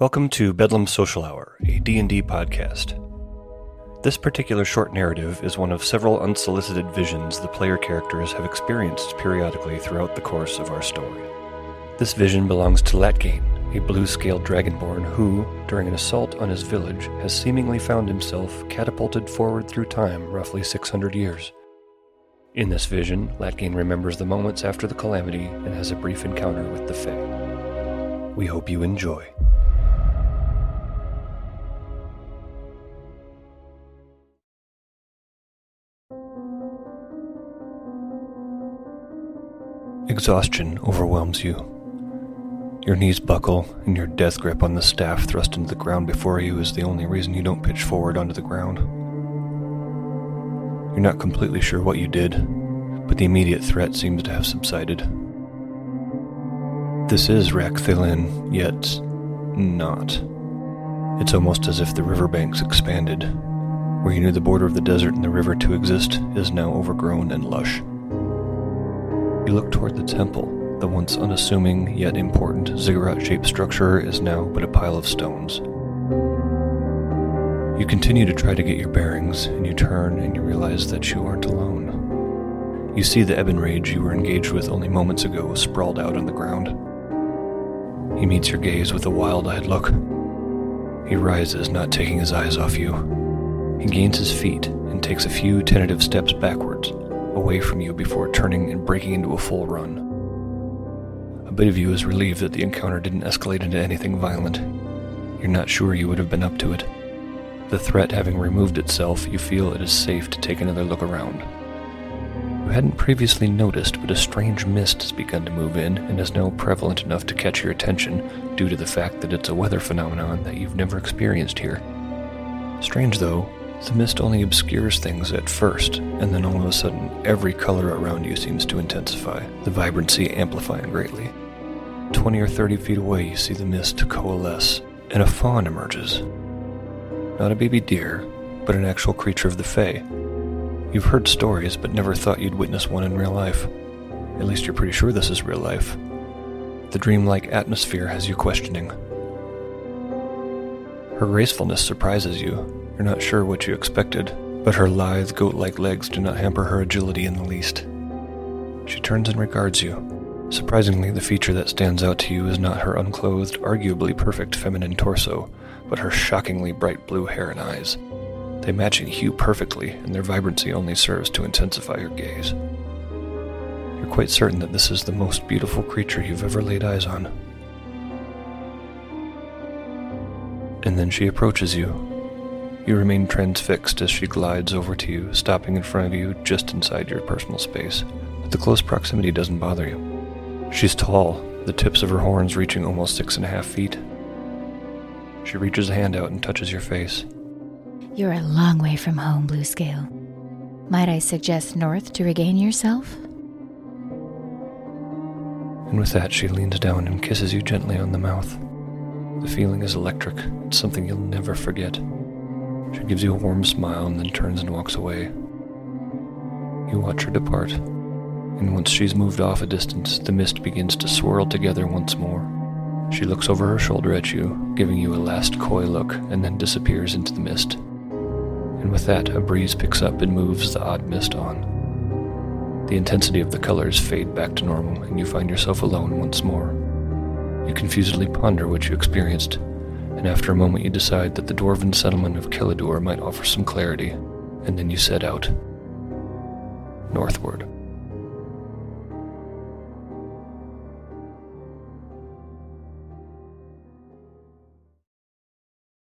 Welcome to Beddlym Social Hour, a D&D podcast. This particular short narrative is one of several unsolicited visions the player characters have experienced periodically throughout the course of our story. This vision belongs to Lettgein, a blue-scaled dragonborn who, during an assault on his village, has seemingly found himself catapulted forward through time roughly 600 years. In this vision, Lettgein remembers the moments after the calamity and has a brief encounter with the Fae. We hope you enjoy. Exhaustion overwhelms you. Your knees buckle, and your death grip on the staff thrust into the ground before you is the only reason you don't pitch forward onto the ground. You're not completely sure what you did, but the immediate threat seems to have subsided. This is Rakthilin, yet not. It's almost as if the riverbanks expanded. Where you knew the border of the desert and the river to exist is now overgrown and lush. You look toward the temple. The once unassuming yet important ziggurat shaped structure is now but a pile of stones. You continue to try to get your bearings, and you turn and you realize that you aren't alone. You see the Ebon Rage you were engaged with only moments ago sprawled out on the ground. He meets your gaze with a wild eyed look. He rises, not taking his eyes off you. He gains his feet and takes a few tentative steps backwards, away from you before turning and breaking into a full run. A bit of you is relieved that the encounter didn't escalate into anything violent. You're not sure you would have been up to it. The threat having removed itself, you feel it is safe to take another look around. You hadn't previously noticed, but a strange mist has begun to move in and is now prevalent enough to catch your attention due to the fact that it's a weather phenomenon that you've never experienced here. Strange though, the mist only obscures things at first, and then all of a sudden, every color around you seems to intensify, the vibrancy amplifying greatly. Twenty or thirty feet away, you see the mist coalesce, and a fawn emerges. Not a baby deer, but an actual creature of the Fae. You've heard stories, but never thought you'd witness one in real life. At least you're pretty sure this is real life. The dreamlike atmosphere has you questioning. Her gracefulness surprises you. You're not sure what you expected, but her lithe, goat like legs do not hamper her agility in the least. She turns and regards you. Surprisingly, the feature that stands out to you is not her unclothed, arguably perfect feminine torso, but her shockingly bright blue hair and eyes. They match in hue perfectly, and their vibrancy only serves to intensify your gaze. You're quite certain that this is the most beautiful creature you've ever laid eyes on. And then she approaches you. You remain transfixed as she glides over to you, stopping in front of you just inside your personal space. But the close proximity doesn't bother you. She's tall, the tips of her horns reaching almost six and a half feet, she reaches a hand out and touches your face. You're a long way from home, Bluescale. Might I suggest north to regain yourself? And with that, she leans down and kisses you gently on the mouth. The feeling is electric. It's something you'll never forget. She gives you a warm smile and then turns and walks away. You watch her depart, and once she's moved off a distance, the mist begins to swirl together once more. She looks over her shoulder at you, giving you a last coy look, and then disappears into the mist. And with that, a breeze picks up and moves the odd mist on. The intensity of the colors fade back to normal, and you find yourself alone once more. You confusedly ponder what you experienced, and after a moment you decide that the dwarven settlement of Killadur might offer some clarity, and then you set out northward.